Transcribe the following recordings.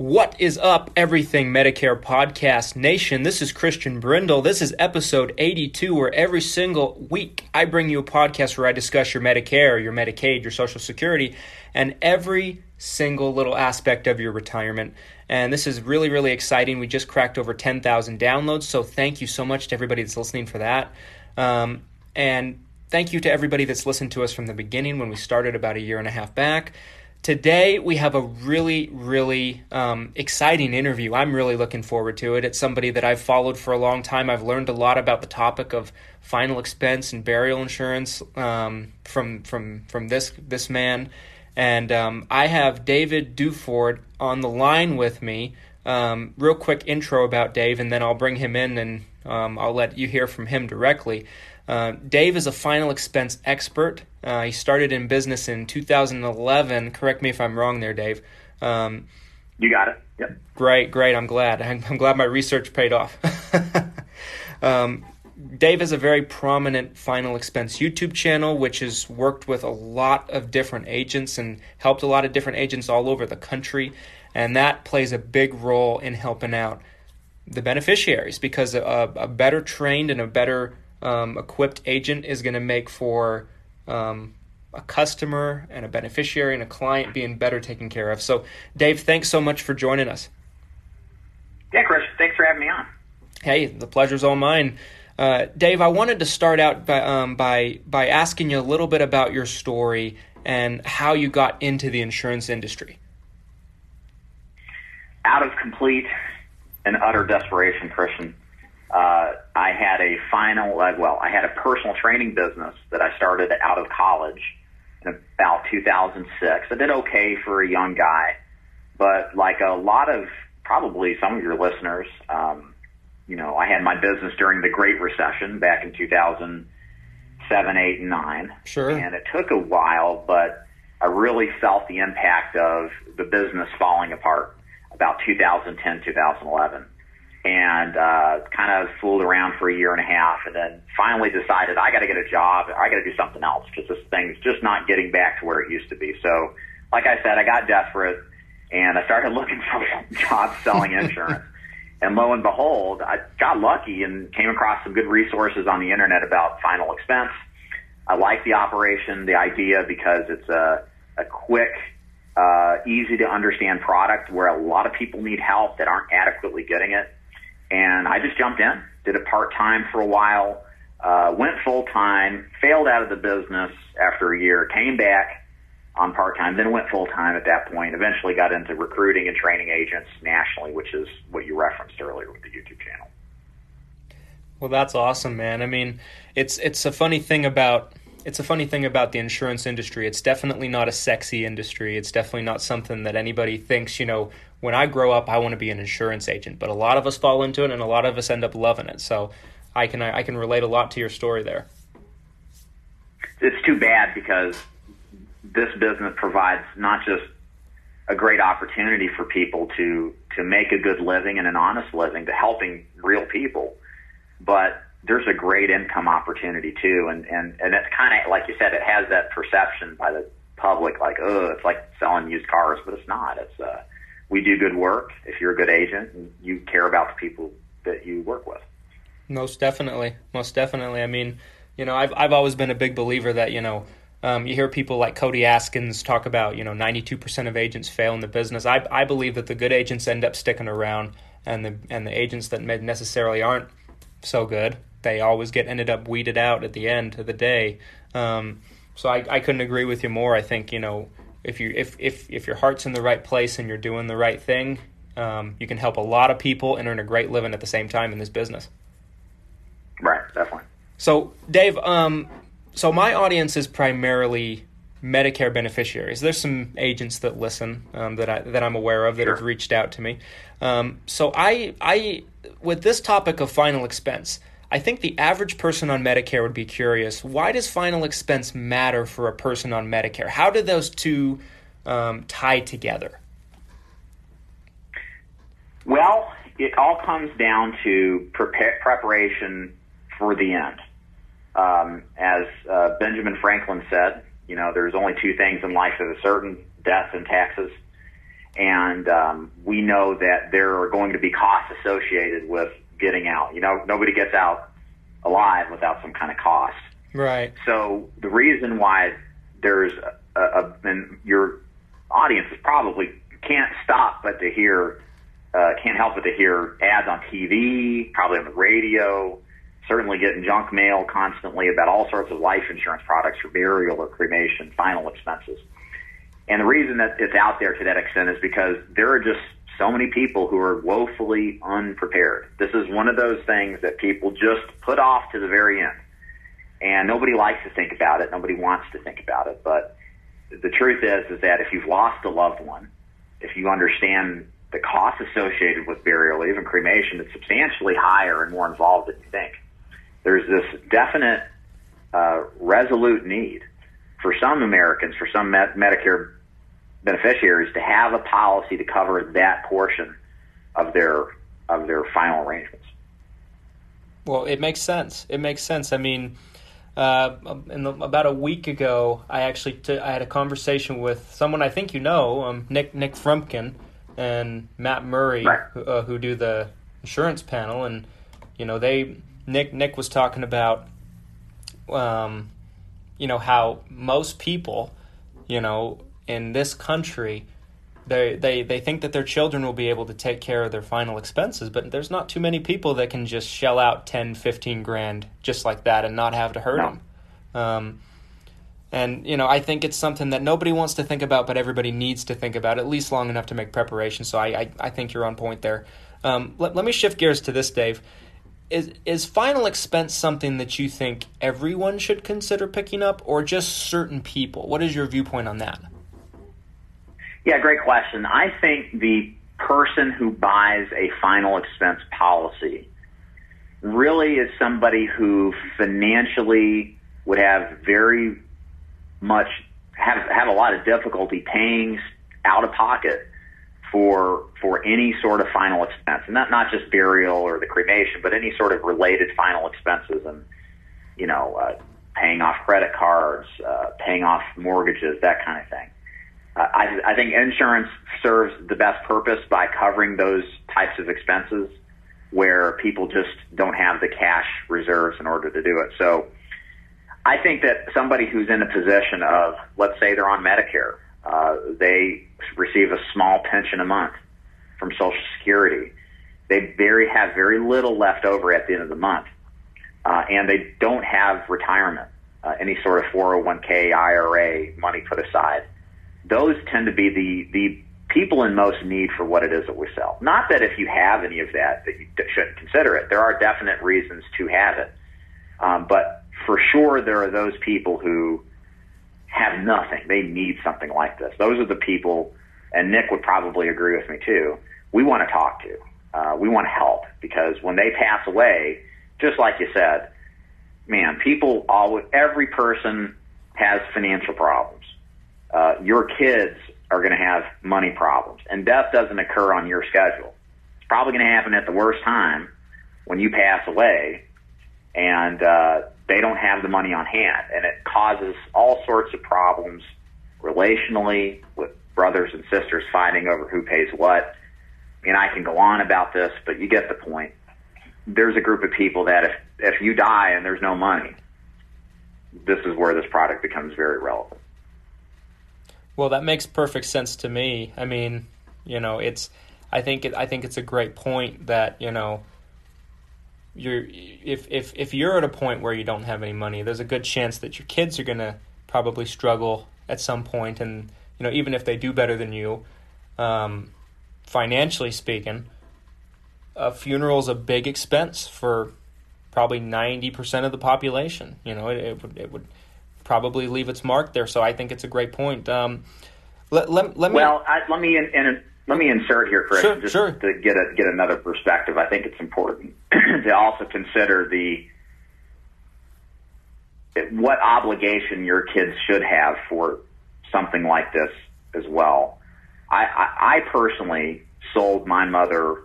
What is up, Everything Medicare Podcast Nation? This is Christian Brindle. This is episode 82, where every single week I bring you a podcast where I discuss your Medicare, your Medicaid, your Social Security, and every single little aspect of your retirement. And this is really, really exciting. We just cracked over 10,000 downloads, so thank you so much to everybody that's listening for that. Um, and thank you to everybody that's listened to us from the beginning when we started about a year and a half back. Today, we have a really, really um, exciting interview. I'm really looking forward to it. It's somebody that I've followed for a long time. I've learned a lot about the topic of final expense and burial insurance um, from from from this this man. And um, I have David Duford on the line with me. Um, real quick intro about Dave, and then I'll bring him in and um, I'll let you hear from him directly. Uh, Dave is a final expense expert. Uh, he started in business in 2011. Correct me if I'm wrong there, Dave. Um, you got it. Yep. Great, great. I'm glad. I'm, I'm glad my research paid off. um, Dave has a very prominent final expense YouTube channel, which has worked with a lot of different agents and helped a lot of different agents all over the country. And that plays a big role in helping out the beneficiaries because a, a better trained and a better um, equipped agent is going to make for um, a customer and a beneficiary and a client being better taken care of. So, Dave, thanks so much for joining us. Yeah, Chris, thanks for having me on. Hey, the pleasure's all mine. Uh, Dave, I wanted to start out by, um, by by asking you a little bit about your story and how you got into the insurance industry. Out of complete and utter desperation, Christian, uh, I had a final, uh, well, I had a personal training business that I started out of college in about 2006. I did okay for a young guy, but like a lot of probably some of your listeners, um, you know, I had my business during the Great Recession back in 2007, 8, and 9. Sure. And it took a while, but I really felt the impact of the business falling apart about 2010, 2011 and uh, kind of fooled around for a year and a half, and then finally decided I got to get a job. I got to do something else because this thing's just not getting back to where it used to be. So, like I said, I got desperate, and I started looking for jobs selling insurance. and lo and behold, I got lucky and came across some good resources on the internet about final expense. I like the operation, the idea because it's a, a quick, uh, easy to understand product where a lot of people need help that aren't adequately getting it and I just jumped in, did it part time for a while, uh, went full time, failed out of the business after a year, came back on part time, then went full time at that point. Eventually got into recruiting and training agents nationally, which is what you referenced earlier with the YouTube channel. Well, that's awesome, man. I mean, it's it's a funny thing about it's a funny thing about the insurance industry. It's definitely not a sexy industry. It's definitely not something that anybody thinks, you know, when I grow up, I want to be an insurance agent. But a lot of us fall into it, and a lot of us end up loving it. So I can I can relate a lot to your story there. It's too bad because this business provides not just a great opportunity for people to to make a good living and an honest living, to helping real people, but there's a great income opportunity too, and and and it's kind of like you said, it has that perception by the public, like oh, it's like selling used cars, but it's not. It's uh, we do good work. If you're a good agent, and you care about the people that you work with. Most definitely, most definitely. I mean, you know, I've I've always been a big believer that you know. Um, you hear people like Cody Askins talk about, you know, 92% of agents fail in the business. I, I believe that the good agents end up sticking around, and the and the agents that necessarily aren't so good they always get ended up weeded out at the end of the day. Um, so I, I couldn't agree with you more. I think you know if you if if if your heart's in the right place and you're doing the right thing, um, you can help a lot of people and earn a great living at the same time in this business. Right, definitely. So Dave, um, so my audience is primarily Medicare beneficiaries. There's some agents that listen um, that I that I'm aware of that sure. have reached out to me. Um, so I I with this topic of final expense, I think the average person on Medicare would be curious why does final expense matter for a person on Medicare? How do those two um, tie together? Well, it all comes down to prepare, preparation for the end. Um, as uh, Benjamin Franklin said, you know, there's only two things in life that are certain death and taxes. and um, we know that there are going to be costs associated with getting out. You know, nobody gets out alive without some kind of cost. Right. So the reason why there's a, a and your audience is probably can't stop but to hear, uh, can't help but to hear ads on TV, probably on the radio, certainly getting junk mail constantly about all sorts of life insurance products for burial or cremation, final expenses. And the reason that it's out there to that extent is because there are just so many people who are woefully unprepared. This is one of those things that people just put off to the very end. And nobody likes to think about it. Nobody wants to think about it. But the truth is, is that if you've lost a loved one, if you understand the cost associated with burial, even cremation, it's substantially higher and more involved than you think. There's this definite, uh, resolute need for some Americans, for some Med- Medicare beneficiaries, to have a policy to cover that portion of their of their final arrangements. Well, it makes sense. It makes sense. I mean, uh, the, about a week ago, I actually t- I had a conversation with someone I think you know, um, Nick Nick Frumpkin and Matt Murray, right. who, uh, who do the insurance panel, and you know they Nick Nick was talking about, um, you know how most people, you know, in this country they, they they think that their children will be able to take care of their final expenses but there's not too many people that can just shell out 10 15 grand just like that and not have to hurt no. them. Um, and you know i think it's something that nobody wants to think about but everybody needs to think about at least long enough to make preparation. So i i, I think you're on point there. Um, let, let me shift gears to this dave. Is is final expense something that you think everyone should consider picking up or just certain people? What is your viewpoint on that yeah, great question. I think the person who buys a final expense policy really is somebody who financially would have very much have have a lot of difficulty paying out of pocket for for any sort of final expense, and not not just burial or the cremation, but any sort of related final expenses, and you know, uh, paying off credit cards, uh, paying off mortgages, that kind of thing. I, I think insurance serves the best purpose by covering those types of expenses where people just don't have the cash reserves in order to do it. So I think that somebody who's in a position of, let's say they're on Medicare, uh, they receive a small pension a month from Social Security. They very have very little left over at the end of the month, uh, and they don't have retirement, uh, any sort of 401k, IRA money put aside those tend to be the the people in most need for what it is that we sell. Not that if you have any of that that you shouldn't consider it. There are definite reasons to have it, um, but for sure there are those people who have nothing. They need something like this. Those are the people, and Nick would probably agree with me too. We want to talk to. Uh, we want to help because when they pass away, just like you said, man, people always every person has financial problems uh, your kids are going to have money problems, and death doesn't occur on your schedule. It's probably going to happen at the worst time when you pass away, and uh, they don't have the money on hand, and it causes all sorts of problems relationally with brothers and sisters fighting over who pays what. And I can go on about this, but you get the point. There's a group of people that if if you die and there's no money, this is where this product becomes very relevant. Well, that makes perfect sense to me. I mean, you know, it's I think it, I think it's a great point that you know you're if if if you're at a point where you don't have any money, there's a good chance that your kids are gonna probably struggle at some point, and you know even if they do better than you, um, financially speaking, a funeral is a big expense for probably ninety percent of the population. You know, it, it would it would probably leave its mark there. So I think it's a great point. Um, let, let, let me. Well, I, let me in, in, let me insert here, Chris, sure, just sure. to get a, get another perspective. I think it's important to also consider the what obligation your kids should have for something like this as well. I, I, I personally sold my mother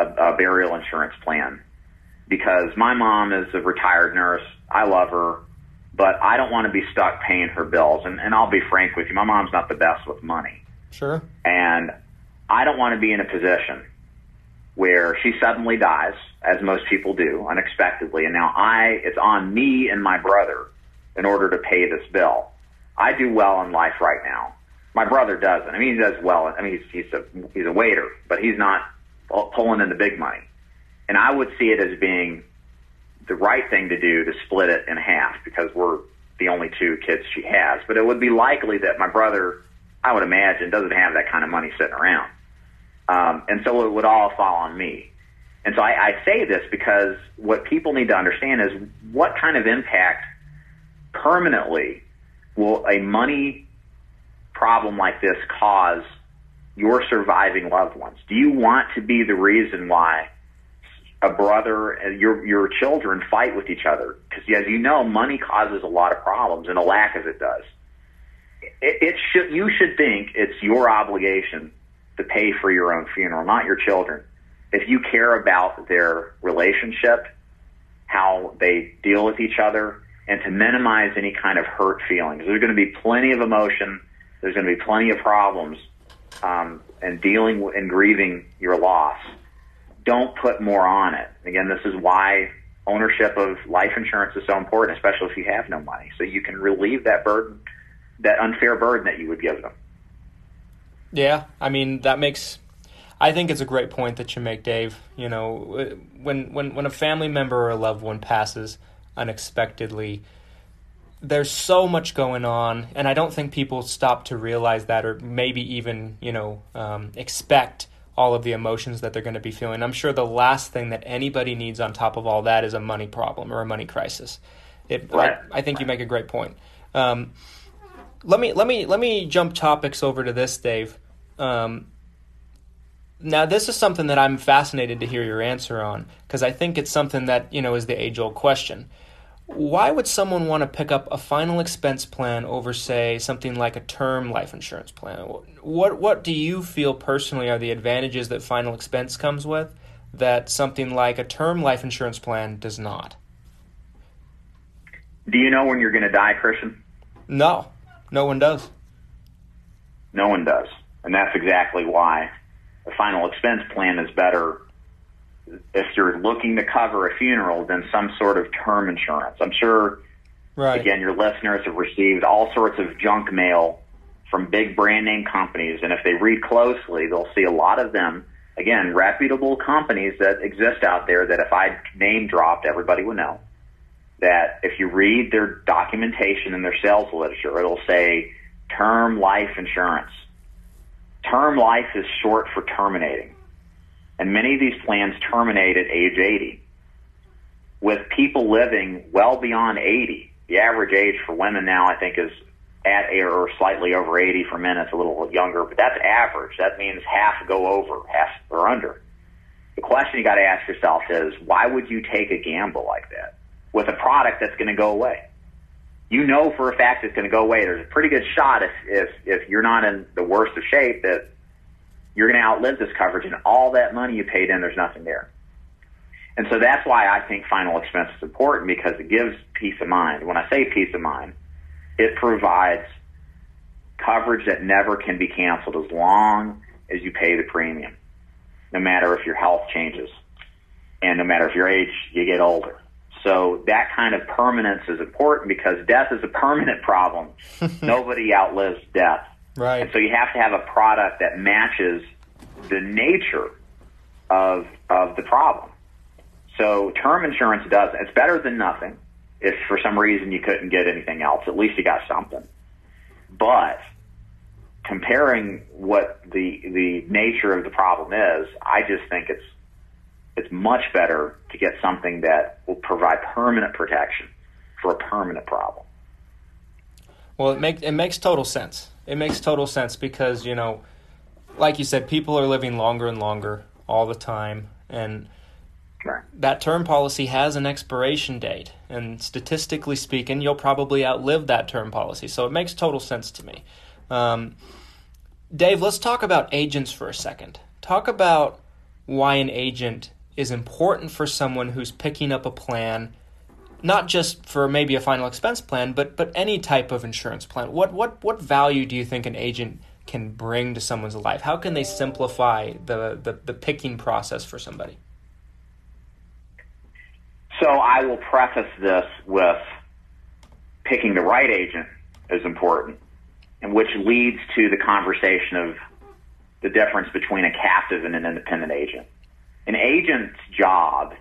a, a burial insurance plan because my mom is a retired nurse. I love her but I don't want to be stuck paying her bills. And, and I'll be frank with you, my mom's not the best with money. Sure. And I don't want to be in a position where she suddenly dies, as most people do, unexpectedly, and now I it's on me and my brother in order to pay this bill. I do well in life right now. My brother doesn't. I mean, he does well. I mean, he's he's a he's a waiter, but he's not pulling in the big money. And I would see it as being the right thing to do to split it in half because we're the only two kids she has. But it would be likely that my brother, I would imagine, doesn't have that kind of money sitting around. Um, and so it would all fall on me. And so I, I say this because what people need to understand is what kind of impact permanently will a money problem like this cause your surviving loved ones? Do you want to be the reason why a brother and your your children fight with each other? Because as you know, money causes a lot of problems, and a lack of it does. It, it should you should think it's your obligation to pay for your own funeral, not your children. If you care about their relationship, how they deal with each other, and to minimize any kind of hurt feelings, there's going to be plenty of emotion. There's going to be plenty of problems, um, and dealing and grieving your loss. Don't put more on it. Again, this is why ownership of life insurance is so important, especially if you have no money, so you can relieve that burden, that unfair burden that you would give them. Yeah, I mean that makes. I think it's a great point that you make, Dave. You know, when when when a family member or a loved one passes unexpectedly, there's so much going on, and I don't think people stop to realize that, or maybe even you know um, expect all of the emotions that they're going to be feeling. I'm sure the last thing that anybody needs on top of all that is a money problem or a money crisis. It, right. I, I, think you make a great point. Um, let me let me let me jump topics over to this, Dave. Um, now, this is something that I'm fascinated to hear your answer on because I think it's something that you know is the age old question. Why would someone want to pick up a final expense plan over, say, something like a term life insurance plan? What what do you feel personally are the advantages that final expense comes with that something like a term life insurance plan does not? Do you know when you're going to die, Christian? No, no one does. No one does. And that's exactly why a final expense plan is better if you're looking to cover a funeral then some sort of term insurance. I'm sure, right. again, your listeners have received all sorts of junk mail from big brand name companies. And if they read closely, they'll see a lot of them, again, reputable companies that exist out there that if I name dropped, everybody would know. That if you read their documentation and their sales literature, it'll say term life insurance. Term life is short for terminating. And many of these plans terminate at age 80. With people living well beyond 80, the average age for women now, I think, is at or slightly over 80. For men, it's a little younger, but that's average. That means half go over, half or under. The question you got to ask yourself is, why would you take a gamble like that with a product that's going to go away? you know for a fact it's going to go away. There's a pretty good shot if, if, if you're not in the worst of shape that you're going to outlive this coverage and all that money you paid in, there's nothing there. And so that's why I think final expense is important because it gives peace of mind. When I say peace of mind, it provides coverage that never can be canceled as long as you pay the premium, no matter if your health changes and no matter if your age, you get older. So that kind of permanence is important because death is a permanent problem. Nobody outlives death. Right. And so you have to have a product that matches the nature of of the problem. So term insurance does it's better than nothing. If for some reason you couldn't get anything else, at least you got something. But comparing what the the nature of the problem is, I just think it's it's much better to get something that will provide permanent protection for a permanent problem. Well, it makes it makes total sense. It makes total sense because you know, like you said, people are living longer and longer all the time, and right. that term policy has an expiration date. And statistically speaking, you'll probably outlive that term policy. So it makes total sense to me. Um, Dave, let's talk about agents for a second. Talk about why an agent is important for someone who's picking up a plan not just for maybe a final expense plan but but any type of insurance plan what what what value do you think an agent can bring to someone's life? How can they simplify the, the, the picking process for somebody? So I will preface this with picking the right agent is important, and which leads to the conversation of the difference between a captive and an independent agent. An agent's job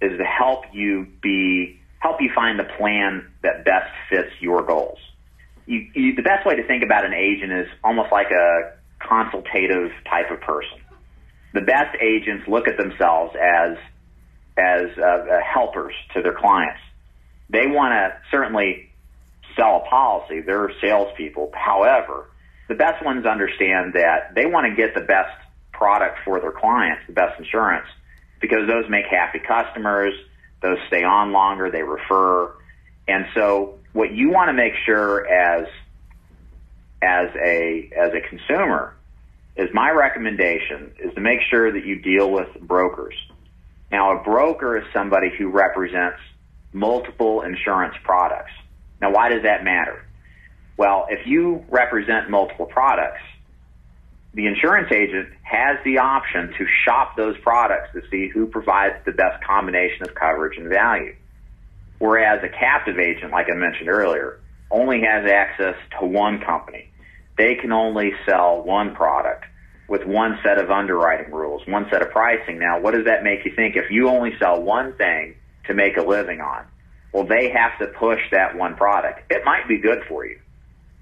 is to help you be help you find the plan that best fits your goals. You, you, the best way to think about an agent is almost like a consultative type of person. The best agents look at themselves as as uh, uh helpers to their clients. They want to certainly sell a policy. They're salespeople. However, the best ones understand that they want to get the best product for their clients, the best insurance, because those make happy customers. Those stay on longer. They refer. And so what you want to make sure as, as a, as a consumer is my recommendation is to make sure that you deal with brokers. Now, a broker is somebody who represents multiple insurance products. Now, why does that matter? Well, if you represent multiple products, the insurance agent has the option to shop those products to see who provides the best combination of coverage and value. Whereas a captive agent, like I mentioned earlier, only has access to one company. They can only sell one product with one set of underwriting rules, one set of pricing. Now, what does that make you think? If you only sell one thing to make a living on, well, they have to push that one product. It might be good for you,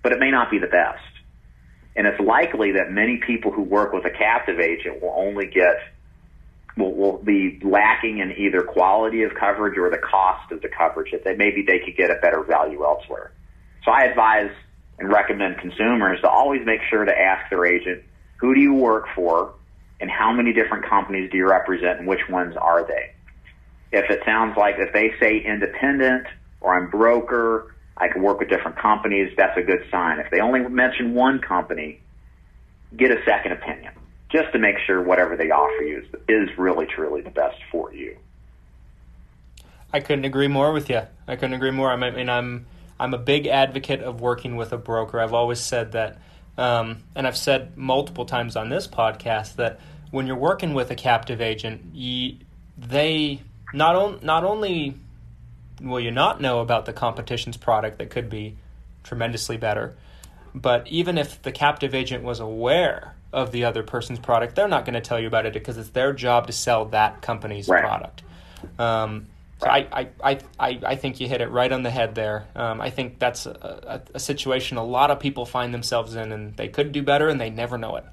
but it may not be the best. And it's likely that many people who work with a captive agent will only get, will, will be lacking in either quality of coverage or the cost of the coverage that they, maybe they could get a better value elsewhere. So I advise and recommend consumers to always make sure to ask their agent, who do you work for and how many different companies do you represent and which ones are they? If it sounds like if they say independent or I'm broker I can work with different companies. That's a good sign. If they only mention one company, get a second opinion just to make sure whatever they offer you is, is really truly the best for you. I couldn't agree more with you. I couldn't agree more. I mean, I'm I'm a big advocate of working with a broker. I've always said that, um, and I've said multiple times on this podcast that when you're working with a captive agent, you, they not on, not only will you not know about the competition's product that could be tremendously better? But even if the captive agent was aware of the other person's product, they're not going to tell you about it because it's their job to sell that company's right. product. Um, so I, I, I, I think you hit it right on the head there. Um, I think that's a, a, a, situation a lot of people find themselves in, and they could do better, and they never know it.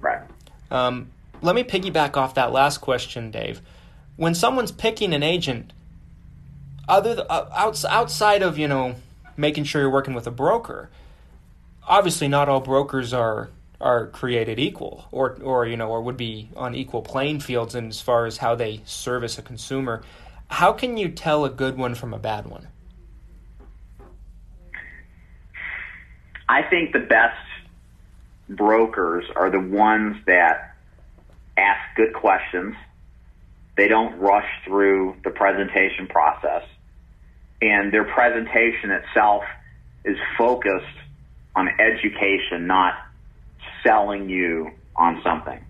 Right. Um, let me piggyback off that last question, Dave. When someone's picking an agent, other uh, outside of you know making sure you're working with a broker obviously not all brokers are are created equal or or you know or would be on equal playing fields in as far as how they service a consumer. How can you tell a good one from a bad one? I think the best brokers are the ones that ask good questions. They don't rush through the presentation process and their presentation itself is focused on education, not selling you on something.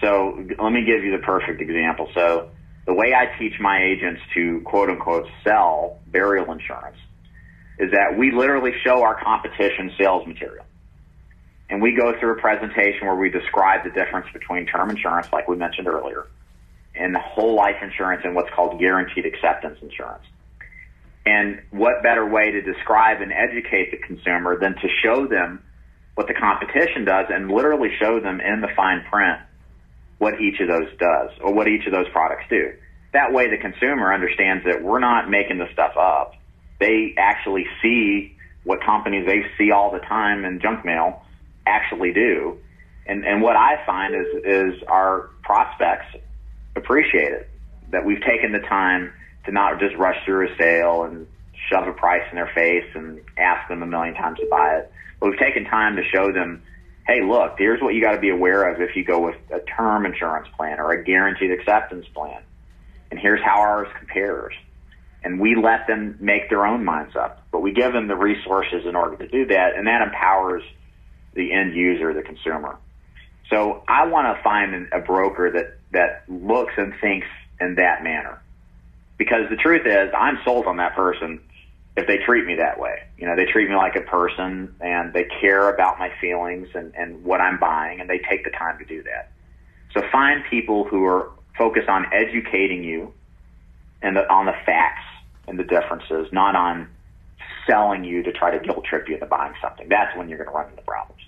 So let me give you the perfect example. So the way I teach my agents to quote unquote sell burial insurance is that we literally show our competition sales material. And we go through a presentation where we describe the difference between term insurance, like we mentioned earlier, and whole life insurance and what's called guaranteed acceptance insurance. And what better way to describe and educate the consumer than to show them what the competition does and literally show them in the fine print what each of those does or what each of those products do. That way the consumer understands that we're not making the stuff up. They actually see what companies they see all the time in junk mail actually do. And, and what I find is, is our prospects appreciate it, that we've taken the time to not just rush through a sale and shove a price in their face and ask them a million times to buy it. But we've taken time to show them, hey, look, here's what you got to be aware of if you go with a term insurance plan or a guaranteed acceptance plan. And here's how ours compares. And we let them make their own minds up, but we give them the resources in order to do that, and that empowers the end user, the consumer. So I want to find a broker that, that looks and thinks in that manner. Because the truth is, I'm sold on that person if they treat me that way. You know, they treat me like a person and they care about my feelings and, and what I'm buying and they take the time to do that. So find people who are focused on educating you and the, on the facts and the differences, not on selling you to try to guilt trip you into buying something. That's when you're going to run into problems.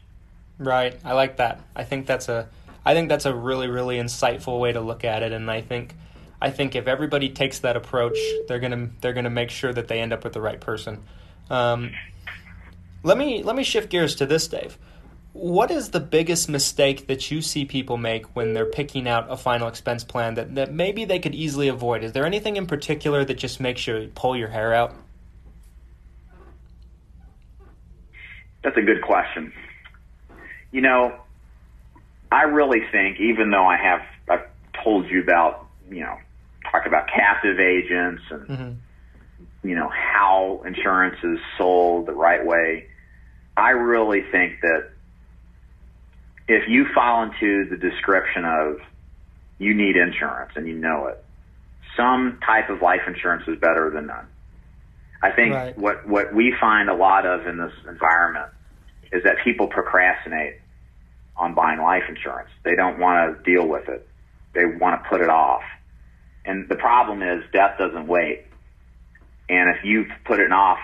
Right. I like that. I think that's a I think that's a really really insightful way to look at it and I think I think if everybody takes that approach, they're gonna they're gonna make sure that they end up with the right person. Um, let me let me shift gears to this, Dave. What is the biggest mistake that you see people make when they're picking out a final expense plan that, that maybe they could easily avoid? Is there anything in particular that just makes you pull your hair out? That's a good question. You know, I really think, even though I have I've told you about you know talk about captive agents and mm-hmm. you know how insurance is sold the right way. I really think that if you fall into the description of you need insurance and you know it, some type of life insurance is better than none. I think right. what what we find a lot of in this environment is that people procrastinate on buying life insurance. They don't want to deal with it. They want to put it off. And the problem is death doesn't wait. And if you put it off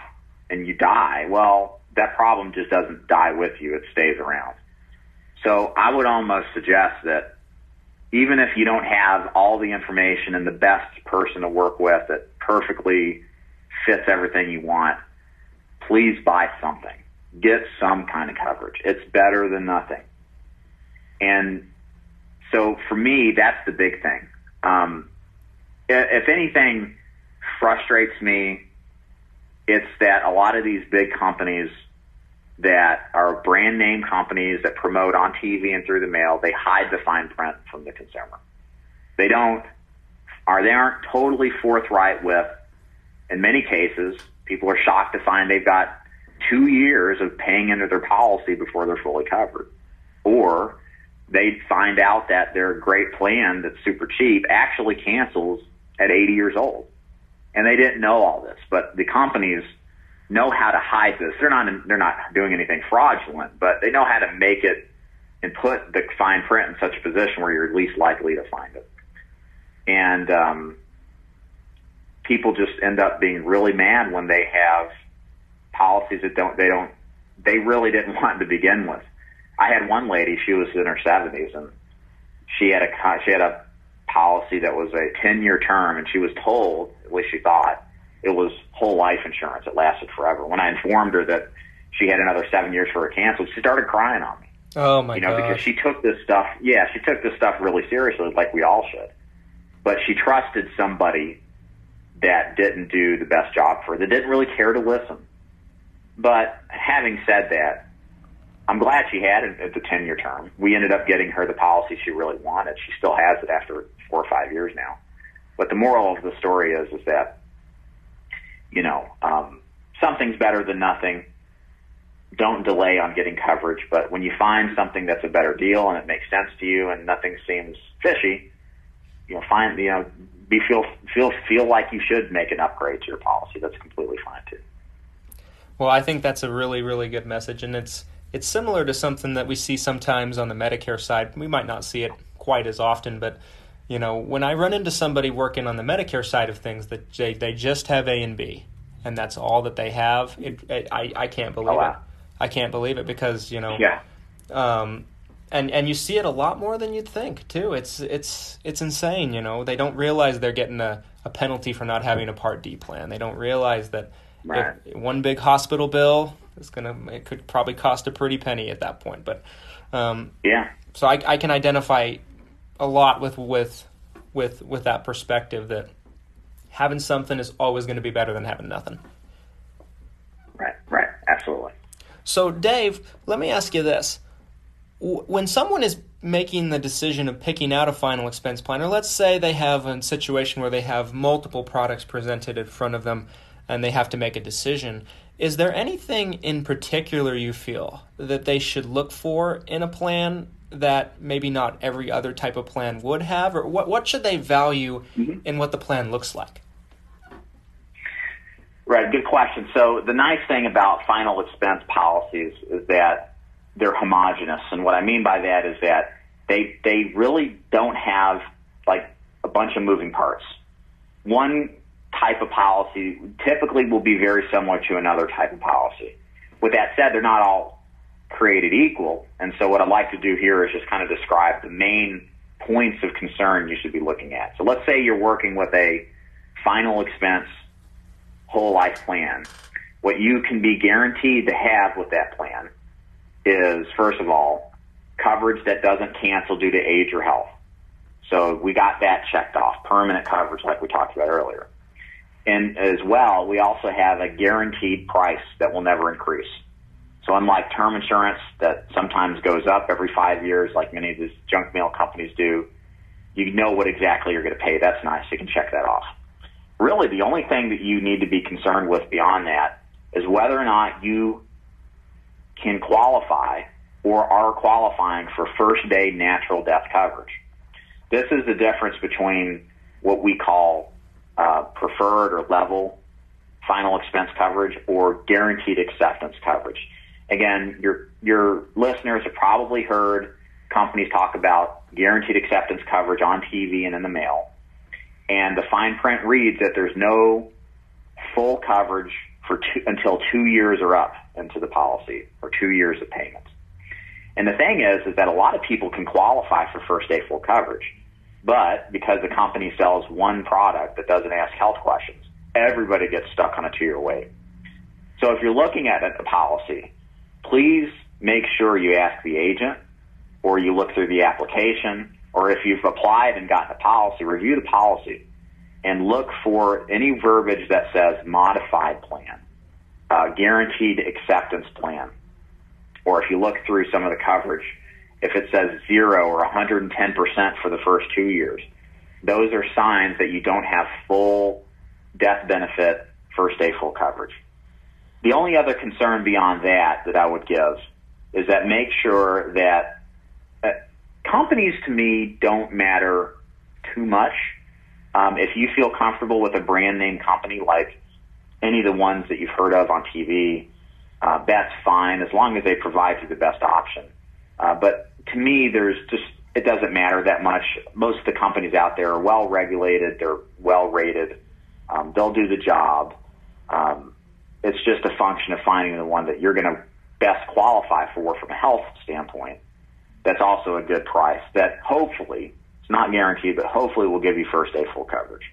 and you die, well, that problem just doesn't die with you. It stays around. So I would almost suggest that even if you don't have all the information and the best person to work with that perfectly fits everything you want, please buy something. Get some kind of coverage. It's better than nothing. And so for me, that's the big thing. Um, if anything frustrates me, it's that a lot of these big companies that are brand name companies that promote on TV and through the mail, they hide the fine print from the consumer. They don't, or they aren't totally forthright with, in many cases, people are shocked to find they've got two years of paying into their policy before they're fully covered. Or they find out that their great plan that's super cheap actually cancels at 80 years old. And they didn't know all this, but the companies know how to hide this. They're not, they're not doing anything fraudulent, but they know how to make it and put the fine print in such a position where you're least likely to find it. And, um, people just end up being really mad when they have policies that don't, they don't, they really didn't want to begin with. I had one lady, she was in her seventies and she had a, she had a policy that was a 10 year term, and she was told, at least she thought, it was whole life insurance. It lasted forever. When I informed her that she had another seven years for her canceled, she started crying on me. Oh my God. You know, gosh. because she took this stuff, yeah, she took this stuff really seriously, like we all should. But she trusted somebody that didn't do the best job for her, that didn't really care to listen. But having said that, I'm glad she had it at the 10 year term. We ended up getting her the policy she really wanted. She still has it after four or five years now. But the moral of the story is, is that, you know, um, something's better than nothing. Don't delay on getting coverage, but when you find something that's a better deal and it makes sense to you and nothing seems fishy, you know, find, you know, be feel, feel, feel like you should make an upgrade to your policy. That's completely fine too. Well, I think that's a really, really good message, and it's it's similar to something that we see sometimes on the Medicare side. We might not see it quite as often, but you know, when I run into somebody working on the Medicare side of things that they, they just have A and B, and that's all that they have, it, it I I can't believe oh, wow. it. I can't believe it because you know, yeah. Um, and and you see it a lot more than you'd think too. It's it's it's insane. You know, they don't realize they're getting a, a penalty for not having a Part D plan. They don't realize that right. one big hospital bill it's gonna it could probably cost a pretty penny at that point. But um, yeah, so I, I can identify a lot with with with with that perspective that having something is always going to be better than having nothing. Right, right, absolutely. So, Dave, let me ask you this: when someone is making the decision of picking out a final expense plan, or let's say they have a situation where they have multiple products presented in front of them and they have to make a decision. Is there anything in particular you feel that they should look for in a plan that maybe not every other type of plan would have, or what what should they value mm-hmm. in what the plan looks like? Right, good question. So the nice thing about final expense policies is that they're homogenous, and what I mean by that is that they they really don't have like a bunch of moving parts. One type of policy typically will be very similar to another type of policy. With that said, they're not all created equal. And so what I'd like to do here is just kind of describe the main points of concern you should be looking at. So let's say you're working with a final expense whole life plan. What you can be guaranteed to have with that plan is, first of all, coverage that doesn't cancel due to age or health. So we got that checked off, permanent coverage like we talked about earlier. And as well, we also have a guaranteed price that will never increase. So unlike term insurance that sometimes goes up every five years, like many of these junk mail companies do, you know what exactly you're going to pay. That's nice. You can check that off. Really, the only thing that you need to be concerned with beyond that is whether or not you can qualify or are qualifying for first day natural death coverage. This is the difference between what we call uh, preferred or level final expense coverage or guaranteed acceptance coverage. Again, your your listeners have probably heard companies talk about guaranteed acceptance coverage on TV and in the mail. And the fine print reads that there's no full coverage for two, until two years are up into the policy or two years of payments. And the thing is, is that a lot of people can qualify for first day full coverage, but because the company sells one product that doesn't ask health questions, everybody gets stuck on a two year wait. So if you're looking at a policy please make sure you ask the agent or you look through the application or if you've applied and gotten a policy, review the policy and look for any verbiage that says modified plan, uh, guaranteed acceptance plan. Or if you look through some of the coverage, if it says zero or 110% for the first two years, those are signs that you don't have full death benefit first day full coverage. The only other concern beyond that that I would give is that make sure that uh, companies to me don't matter too much. Um, if you feel comfortable with a brand name company like any of the ones that you've heard of on TV, uh, that's fine as long as they provide you the best option. Uh, but to me, there's just it doesn't matter that much. Most of the companies out there are well regulated, they're well rated, um, they'll do the job. Um, it's just a function of finding the one that you're going to best qualify for from a health standpoint. That's also a good price that hopefully, it's not guaranteed, but hopefully will give you first day full coverage.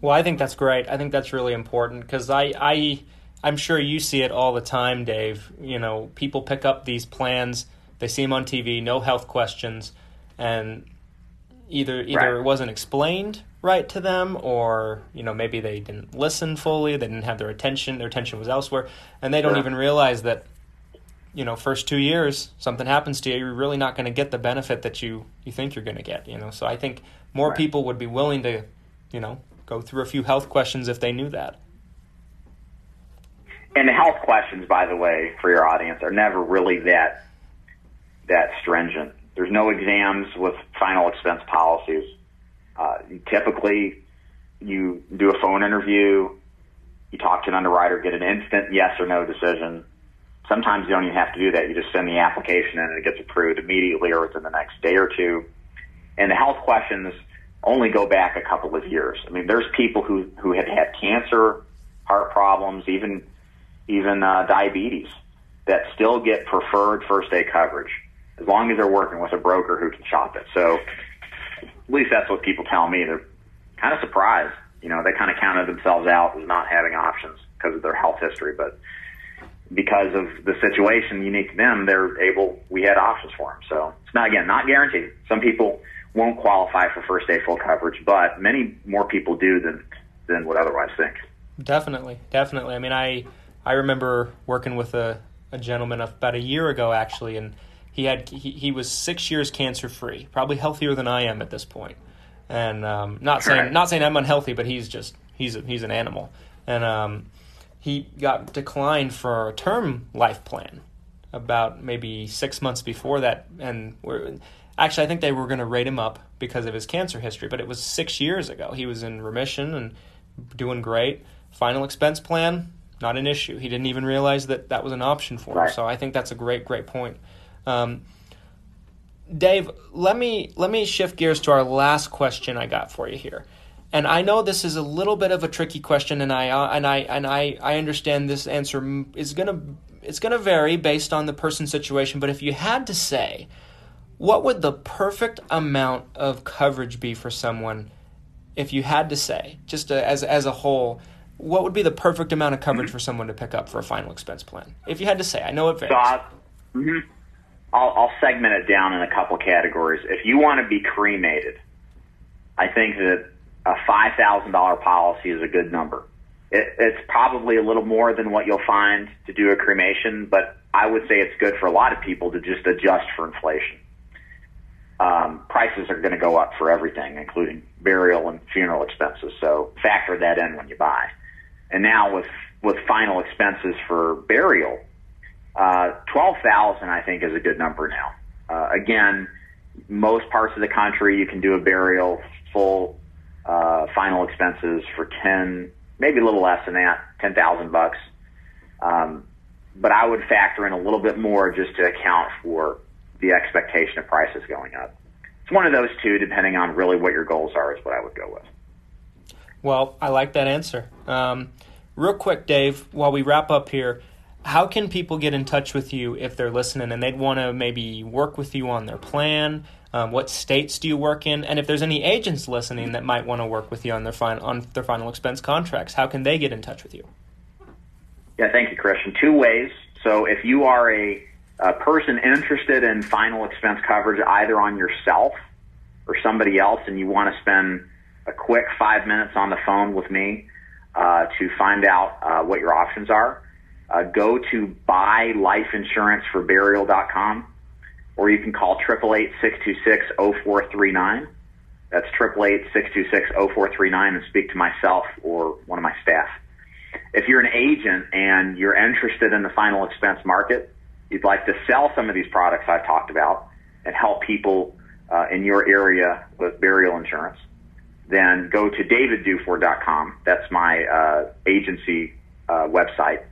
Well, I think that's great. I think that's really important because I, I, I'm sure you see it all the time, Dave. You know, people pick up these plans, they see them on TV, no health questions, and either either right. it wasn't explained right to them or you know maybe they didn't listen fully they didn't have their attention their attention was elsewhere and they don't even realize that you know first two years something happens to you you're really not going to get the benefit that you you think you're going to get you know so i think more right. people would be willing to you know go through a few health questions if they knew that and the health questions by the way for your audience are never really that that stringent there's no exams with final expense policies uh, typically, you do a phone interview, you talk to an underwriter, get an instant yes or no decision. Sometimes you don't even have to do that. You just send the application in and it gets approved immediately or within the next day or two. And the health questions only go back a couple of years. I mean, there's people who, who have had cancer, heart problems, even, even uh, diabetes that still get preferred first day coverage as long as they're working with a broker who can shop it. So at least that's what people tell me. They're kind of surprised. You know, they kind of counted themselves out as not having options because of their health history, but because of the situation unique to them, they're able. We had options for them, so it's not again not guaranteed. Some people won't qualify for first day full coverage, but many more people do than than would otherwise think. Definitely, definitely. I mean, I I remember working with a, a gentleman about a year ago actually, and he had he, he was six years cancer free, probably healthier than I am at this point. And um, not saying not saying I'm unhealthy, but he's just he's a, he's an animal, and um, he got declined for a term life plan about maybe six months before that, and we're, actually I think they were going to rate him up because of his cancer history, but it was six years ago. He was in remission and doing great. Final expense plan, not an issue. He didn't even realize that that was an option for right. him. So I think that's a great, great point. Um, Dave, let me let me shift gears to our last question I got for you here. And I know this is a little bit of a tricky question, and I uh, and I and I I understand this answer is gonna it's gonna vary based on the person's situation. But if you had to say, what would the perfect amount of coverage be for someone? If you had to say, just a, as as a whole, what would be the perfect amount of coverage mm-hmm. for someone to pick up for a final expense plan? If you had to say, I know it varies. So, mm-hmm. I'll, I'll segment it down in a couple categories. If you want to be cremated, I think that a five thousand dollar policy is a good number. It, it's probably a little more than what you'll find to do a cremation, but I would say it's good for a lot of people to just adjust for inflation. Um, prices are going to go up for everything, including burial and funeral expenses. So factor that in when you buy. And now with with final expenses for burial, uh, 12,000, I think, is a good number now. Uh, again, most parts of the country, you can do a burial full uh, final expenses for 10, maybe a little less than that, 10,000 bucks. Um, but I would factor in a little bit more just to account for the expectation of prices going up. It's one of those two, depending on really what your goals are, is what I would go with. Well, I like that answer. Um, real quick, Dave, while we wrap up here, how can people get in touch with you if they're listening and they'd want to maybe work with you on their plan? Um, what states do you work in? And if there's any agents listening that might want to work with you on their final on their final expense contracts, how can they get in touch with you? Yeah, thank you, Christian. Two ways. So if you are a, a person interested in final expense coverage, either on yourself or somebody else, and you want to spend a quick five minutes on the phone with me uh, to find out uh, what your options are uh, go to buylifeinsuranceforburial.com or you can call 888-626-0439. That's 888-626-0439 and speak to myself or one of my staff. If you're an agent and you're interested in the final expense market, you'd like to sell some of these products I've talked about and help people uh, in your area with burial insurance, then go to davidduford.com. That's my uh, agency uh, website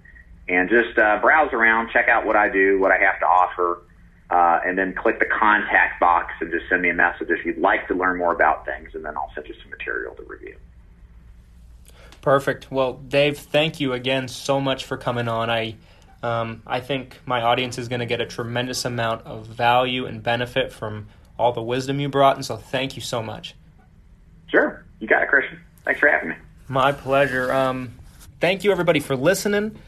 and just uh, browse around, check out what I do, what I have to offer, uh, and then click the contact box and just send me a message if you'd like to learn more about things, and then I'll send you some material to review. Perfect. Well, Dave, thank you again so much for coming on. I um, I think my audience is going to get a tremendous amount of value and benefit from all the wisdom you brought, and so thank you so much. Sure, you got it, Christian. Thanks for having me. My pleasure. Um, thank you, everybody, for listening.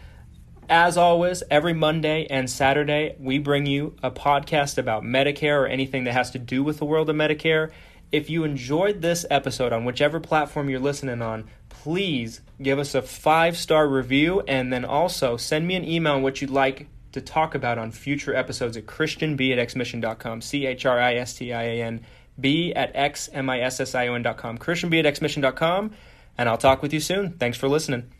As always, every Monday and Saturday, we bring you a podcast about Medicare or anything that has to do with the world of Medicare. If you enjoyed this episode on whichever platform you're listening on, please give us a five star review and then also send me an email on what you'd like to talk about on future episodes at christianb at xmission.com. C H R I S T I A N B at X M I S S I O N.com. christianb at xmission.com. And I'll talk with you soon. Thanks for listening.